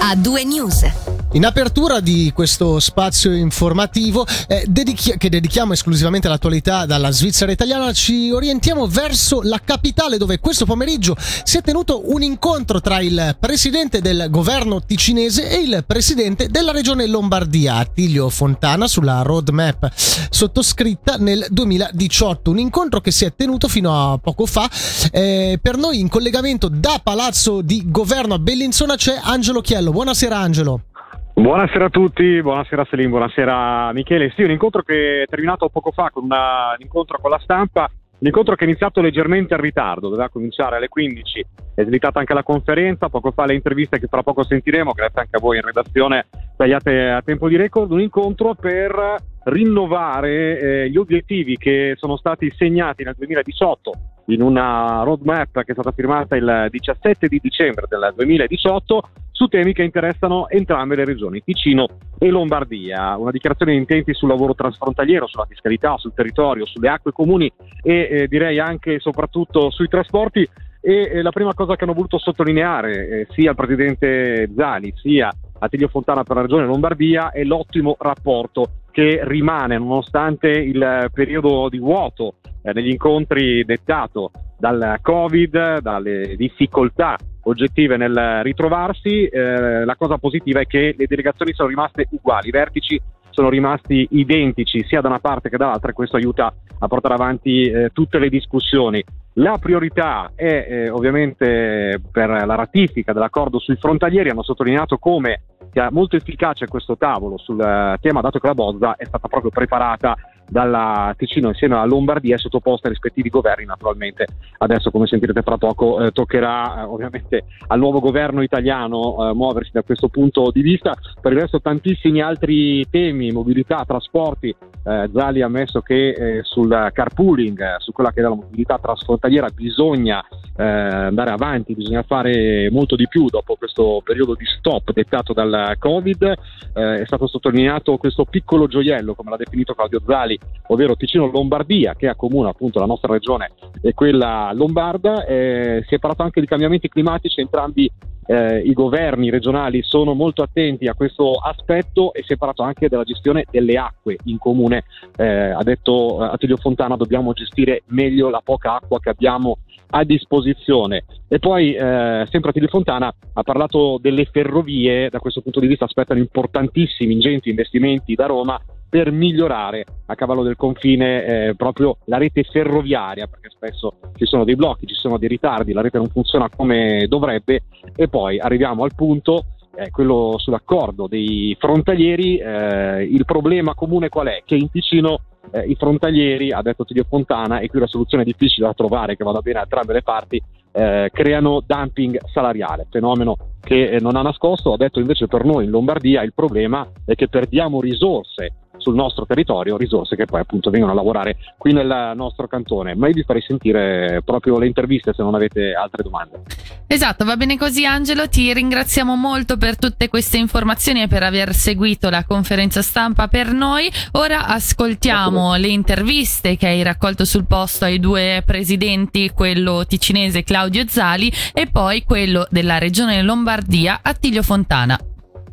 A due news. In apertura di questo spazio informativo eh, dedichi- che dedichiamo esclusivamente all'attualità dalla Svizzera italiana, ci orientiamo verso la capitale dove questo pomeriggio si è tenuto un incontro tra il presidente del governo ticinese e il presidente della regione Lombardia, Attilio Fontana, sulla roadmap sottoscritta nel 2018. Un incontro che si è tenuto fino a poco fa. Eh, per noi in collegamento da Palazzo di Governo a Bellinzona c'è Angelo Chiello. Buonasera Angelo. Buonasera a tutti, buonasera Selim, buonasera Michele. Sì, un incontro che è terminato poco fa con una, un incontro con la stampa, un incontro che è iniziato leggermente in ritardo, doveva cominciare alle 15, è slittata anche la conferenza, poco fa le interviste che fra poco sentiremo, grazie anche a voi in redazione, tagliate a tempo di record, un incontro per rinnovare eh, gli obiettivi che sono stati segnati nel 2018 in una roadmap che è stata firmata il 17 di dicembre del 2018 su temi che interessano entrambe le regioni, Ticino e Lombardia. Una dichiarazione di intenti sul lavoro transfrontaliero, sulla fiscalità, sul territorio, sulle acque comuni e eh, direi anche e soprattutto sui trasporti. E eh, la prima cosa che hanno voluto sottolineare eh, sia il presidente Zali sia Attilio Fontana per la regione Lombardia è l'ottimo rapporto che rimane nonostante il periodo di vuoto eh, negli incontri dettato dal Covid, dalle difficoltà oggettive nel ritrovarsi. Eh, la cosa positiva è che le delegazioni sono rimaste uguali, i vertici sono rimasti identici sia da una parte che dall'altra e questo aiuta a portare avanti eh, tutte le discussioni. La priorità è eh, ovviamente per la ratifica dell'accordo sui frontalieri, hanno sottolineato come sia molto efficace questo tavolo sul eh, tema, dato che la bozza è stata proprio preparata dalla Ticino insieme alla Lombardia sottoposta ai rispettivi governi naturalmente. Adesso come sentirete fra poco eh, toccherà eh, ovviamente al nuovo governo italiano eh, muoversi da questo punto di vista. Per il resto tantissimi altri temi, mobilità, trasporti. Eh, Zali ha ammesso che eh, sul carpooling, su quella che è la mobilità trasfrontaliera bisogna eh, andare avanti, bisogna fare molto di più dopo questo periodo di stop dettato dal Covid. è stato sottolineato questo piccolo gioiello, come l'ha definito Claudio Zali, ovvero Ticino-Lombardia, che accomuna appunto la nostra regione e quella lombarda. Eh, si è parlato anche di cambiamenti climatici, entrambi eh, i governi regionali sono molto attenti a questo aspetto e si è parlato anche della gestione delle acque in comune. Eh, ha detto eh, Attilio Fontana dobbiamo gestire meglio la poca acqua che abbiamo a disposizione. E poi eh, sempre Attilio Fontana ha parlato delle ferrovie, da questo punto di vista aspettano importantissimi, ingenti investimenti da Roma per migliorare a cavallo del confine eh, proprio la rete ferroviaria, perché spesso ci sono dei blocchi, ci sono dei ritardi, la rete non funziona come dovrebbe e poi arriviamo al punto eh, quello sull'accordo dei frontalieri, eh, il problema comune qual è? Che in Ticino eh, i frontalieri, ha detto Tilio Fontana, e qui la soluzione è difficile da trovare, che vada bene a entrambe le parti, eh, creano dumping salariale, fenomeno che eh, non ha nascosto, ha detto invece per noi in Lombardia il problema è che perdiamo risorse sul nostro territorio, risorse che poi appunto vengono a lavorare qui nel nostro cantone. Ma io vi farei sentire proprio le interviste se non avete altre domande. Esatto, va bene così Angelo, ti ringraziamo molto per tutte queste informazioni e per aver seguito la conferenza stampa per noi. Ora ascoltiamo le interviste che hai raccolto sul posto ai due presidenti, quello ticinese Claudio Zali e poi quello della regione Lombardia Attilio Fontana.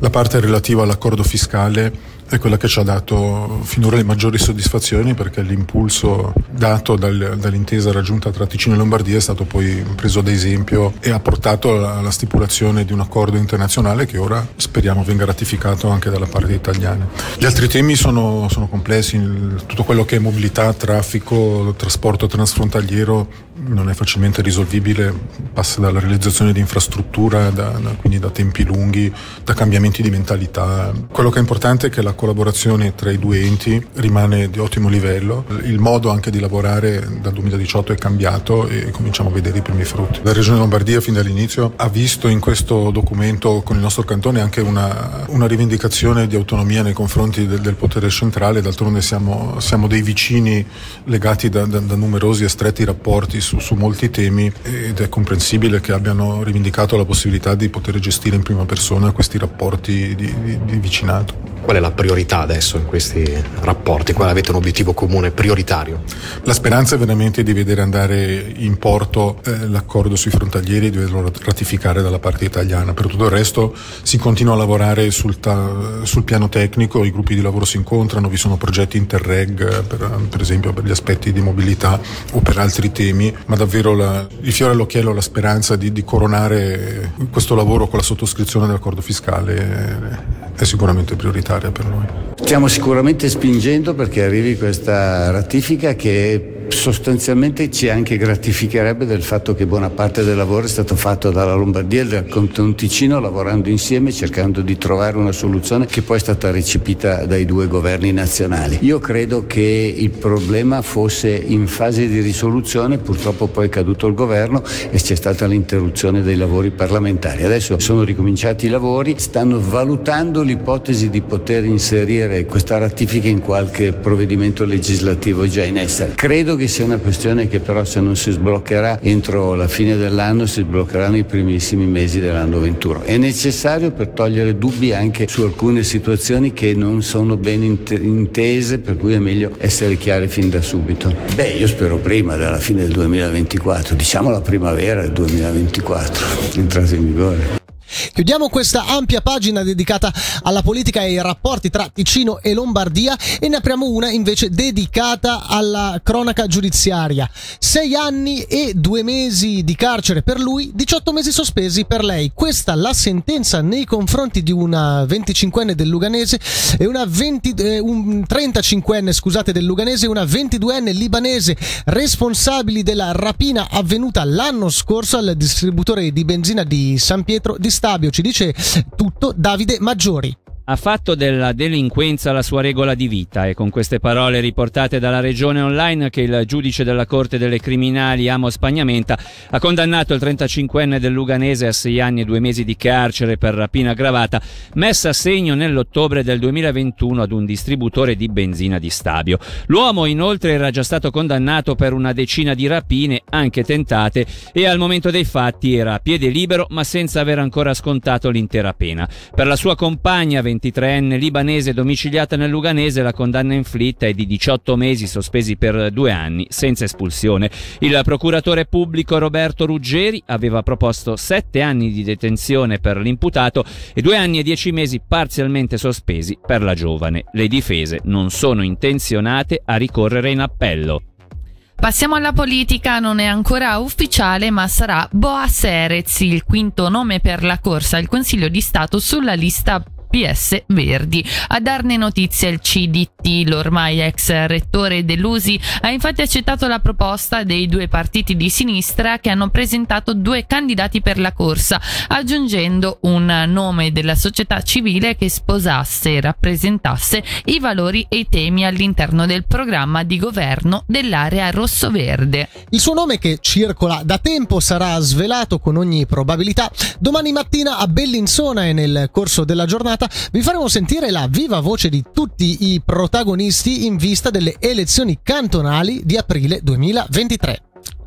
La parte relativa all'accordo fiscale è quella che ci ha dato finora le maggiori soddisfazioni perché l'impulso dato dal, dall'intesa raggiunta tra Ticino e Lombardia è stato poi preso ad esempio e ha portato alla, alla stipulazione di un accordo internazionale che ora speriamo venga ratificato anche dalla parte italiana. Gli altri temi sono, sono complessi, tutto quello che è mobilità, traffico, trasporto transfrontaliero non è facilmente risolvibile, passa dalla realizzazione di infrastruttura, da, da, quindi da tempi lunghi, da cambiamenti di mentalità. Quello che è importante è che la collaborazione tra i due enti rimane di ottimo livello, il modo anche di lavorare dal 2018 è cambiato e cominciamo a vedere i primi frutti. La Regione Lombardia fin dall'inizio ha visto in questo documento con il nostro cantone anche una, una rivendicazione di autonomia nei confronti del, del potere centrale, d'altronde siamo, siamo, dei vicini legati da, da, da numerosi e stretti rapporti su, su, molti temi ed è comprensibile che abbiano rivendicato la possibilità di poter gestire in prima persona questi rapporti di, di, di vicinato. Qual è la priorità adesso in questi rapporti? Qual avete un obiettivo comune prioritario? La speranza è veramente di vedere andare in porto eh, l'accordo sui frontalieri e di vederlo ratificare dalla parte italiana. Per tutto il resto si continua a lavorare sul, ta- sul piano tecnico, i gruppi di lavoro si incontrano, vi sono progetti interreg per, per esempio per gli aspetti di mobilità o per altri temi, ma davvero la, il fiore all'occhiello, la speranza di, di coronare questo lavoro con la sottoscrizione dell'accordo fiscale è sicuramente prioritaria per noi. Stiamo sicuramente spingendo perché arrivi questa ratifica che sostanzialmente ci anche gratificherebbe del fatto che buona parte del lavoro è stato fatto dalla Lombardia e dal Conte Ticino lavorando insieme cercando di trovare una soluzione che poi è stata recepita dai due governi nazionali. Io credo che il problema fosse in fase di risoluzione, purtroppo poi è caduto il governo e c'è stata l'interruzione dei lavori parlamentari. Adesso sono ricominciati i lavori, stanno valutando l'ipotesi di poter inserire questa ratifica in qualche provvedimento legislativo già in essere. Credo che sia una questione che però se non si sbloccherà entro la fine dell'anno si sbloccherà nei primissimi mesi dell'anno 21. È necessario per togliere dubbi anche su alcune situazioni che non sono ben intese, per cui è meglio essere chiari fin da subito. Beh, io spero prima della fine del 2024, diciamo la primavera del 2024, entrato in vigore. Chiudiamo questa ampia pagina dedicata alla politica e ai rapporti tra Ticino e Lombardia e ne apriamo una invece dedicata alla cronaca giudiziaria. Sei anni e due mesi di carcere per lui, 18 mesi sospesi per lei. Questa la sentenza nei confronti di una 25enne del Luganese e una 20, eh, un 35enne scusate, del Luganese e una 22enne libanese responsabili della rapina avvenuta l'anno scorso al distributore di benzina di San Pietro di Stabio. Ci dice tutto Davide Maggiori. Ha fatto della delinquenza la sua regola di vita e con queste parole riportate dalla regione online che il giudice della Corte delle Criminali Amo Spagnamenta ha condannato il 35enne del Luganese a sei anni e due mesi di carcere per rapina aggravata messa a segno nell'ottobre del 2021 ad un distributore di benzina di Stabio. L'uomo inoltre era già stato condannato per una decina di rapine, anche tentate, e al momento dei fatti era a piede libero ma senza aver ancora scontato l'intera pena. Per la sua compagna 23enne libanese domiciliata nel Luganese, la condanna inflitta è di 18 mesi sospesi per due anni senza espulsione. Il procuratore pubblico Roberto Ruggeri aveva proposto 7 anni di detenzione per l'imputato e due anni e 10 mesi parzialmente sospesi per la giovane. Le difese non sono intenzionate a ricorrere in appello. Passiamo alla politica, non è ancora ufficiale, ma sarà Boas Erez, il quinto nome per la corsa al Consiglio di Stato sulla lista PS Verdi. A darne notizia il CDT, l'ormai ex rettore dell'USI, ha infatti accettato la proposta dei due partiti di sinistra che hanno presentato due candidati per la corsa, aggiungendo un nome della società civile che sposasse e rappresentasse i valori e i temi all'interno del programma di governo dell'area rosso-verde. Il suo nome che circola da tempo sarà svelato con ogni probabilità domani mattina a Bellinzona e nel corso della giornata puntata vi faremo sentire la viva voce di tutti i protagonisti in vista delle elezioni cantonali di aprile 2023.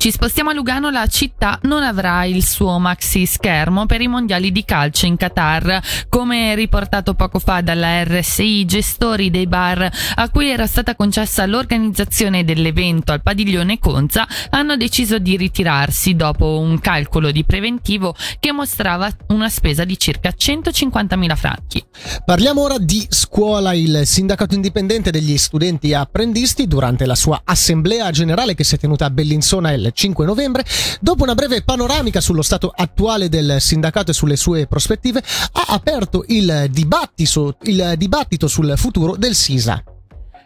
Ci spostiamo a Lugano, la città non avrà il suo maxi schermo per i mondiali di calcio in Qatar. Come riportato poco fa dalla RSI, i gestori dei bar a cui era stata concessa l'organizzazione dell'evento al padiglione Conza hanno deciso di ritirarsi dopo un calcolo di preventivo che mostrava una spesa di circa 150.000 franchi. Parliamo ora di scuola. Il sindacato indipendente degli studenti apprendisti durante la sua assemblea generale che si è tenuta a Bellinzona il 5 novembre, dopo una breve panoramica sullo stato attuale del sindacato e sulle sue prospettive, ha aperto il dibattito, il dibattito sul futuro del SISA.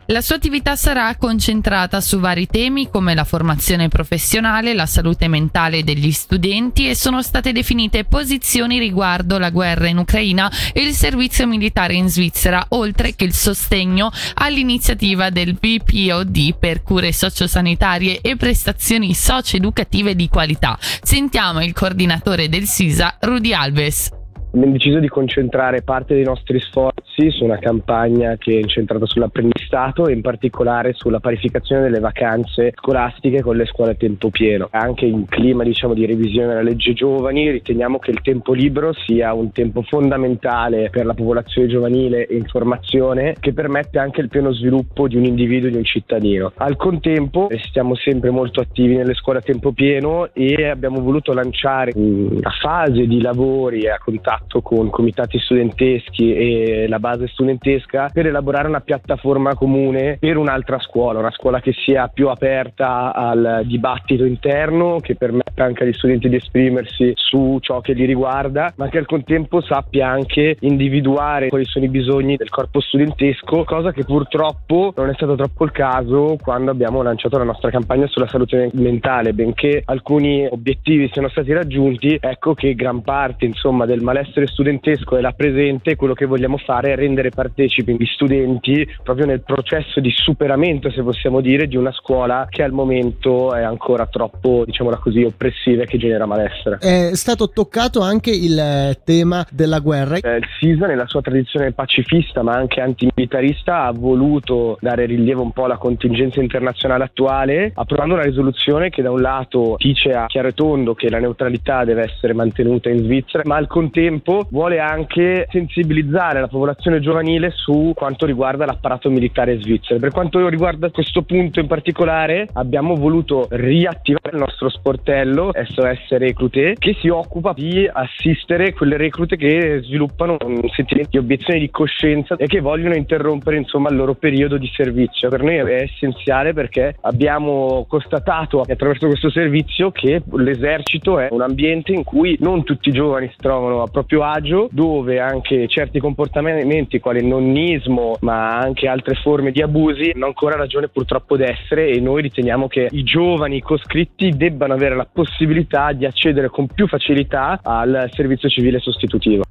La sua attività sarà concentrata su vari temi come la formazione professionale, la salute mentale degli studenti e sono state definite posizioni riguardo la guerra in Ucraina e il servizio militare in Svizzera, oltre che il sostegno all'iniziativa del VPOD per cure sociosanitarie e prestazioni socio-educative di qualità. Sentiamo il coordinatore del SISA, Rudy Alves. Abbiamo deciso di concentrare parte dei nostri sforzi su una campagna che è incentrata sull'apprendistato e in particolare sulla parificazione delle vacanze scolastiche con le scuole a tempo pieno. Anche in clima diciamo, di revisione della legge giovani riteniamo che il tempo libero sia un tempo fondamentale per la popolazione giovanile e informazione che permette anche il pieno sviluppo di un individuo di un cittadino. Al contempo stiamo sempre molto attivi nelle scuole a tempo pieno e abbiamo voluto lanciare una fase di lavori a contatto con comitati studenteschi e la base studentesca per elaborare una piattaforma comune per un'altra scuola, una scuola che sia più aperta al dibattito interno, che permetta anche agli studenti di esprimersi su ciò che li riguarda, ma che al contempo sappia anche individuare quali sono i bisogni del corpo studentesco, cosa che purtroppo non è stato troppo il caso quando abbiamo lanciato la nostra campagna sulla salute mentale, benché alcuni obiettivi siano stati raggiunti, ecco che gran parte insomma, del malessere studentesco è là presente quello che vogliamo fare è rendere partecipi gli studenti proprio nel processo di superamento, se possiamo dire, di una scuola che al momento è ancora troppo, diciamola così, oppressiva e che genera malessere. È stato toccato anche il tema della guerra. Eh, il SISA, nella sua tradizione pacifista ma anche antimilitarista, ha voluto dare rilievo un po' alla contingenza internazionale attuale, approvando una risoluzione che da un lato dice a chiaro e tondo che la neutralità deve essere mantenuta in Svizzera, ma al contempo vuole anche sensibilizzare la popolazione giovanile su quanto riguarda l'apparato militare svizzero. Per quanto riguarda questo punto in particolare, abbiamo voluto riattivare il nostro sportello SOS Reclute che si occupa di assistere quelle reclute che sviluppano un sentimento di obiezione di coscienza e che vogliono interrompere insomma il loro periodo di servizio. Per noi è essenziale perché abbiamo constatato attraverso questo servizio che l'esercito è un ambiente in cui non tutti i giovani si trovano a proprio agio, dove anche certi comportamenti quali il nonnismo ma anche altre forme di abusi hanno ancora ragione purtroppo d'essere e noi riteniamo che i giovani coscritti debbano avere la possibilità di accedere con più facilità al servizio civile sostitutivo.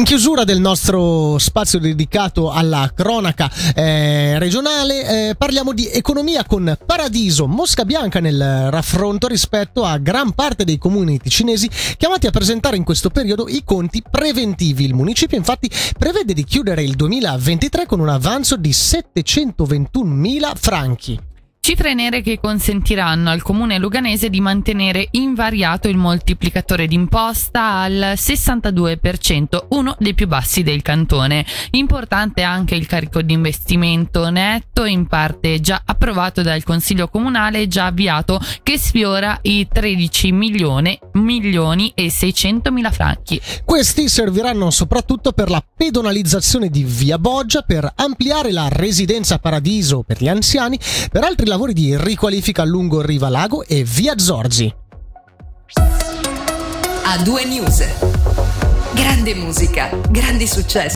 In chiusura del nostro spazio dedicato alla cronaca eh, regionale eh, parliamo di economia con Paradiso Mosca Bianca nel raffronto rispetto a gran parte dei comuni ticinesi chiamati a presentare in questo periodo i conti preventivi. Il municipio infatti prevede di chiudere il 2023 con un avanzo di 721.000 franchi. Cifre nere che consentiranno al comune luganese di mantenere invariato il moltiplicatore d'imposta al 62%, uno dei più bassi del cantone. Importante anche il carico di investimento netto, in parte già approvato dal Consiglio Comunale e già avviato, che sfiora i 13 milioni, milioni e 600 mila franchi. Questi serviranno soprattutto per la pedonalizzazione di Via Boggia, per ampliare la residenza Paradiso per gli anziani, per altri lavori di riqualifica lungo Riva Lago e via Zorzi. A due news. Grande musica, grandi successi.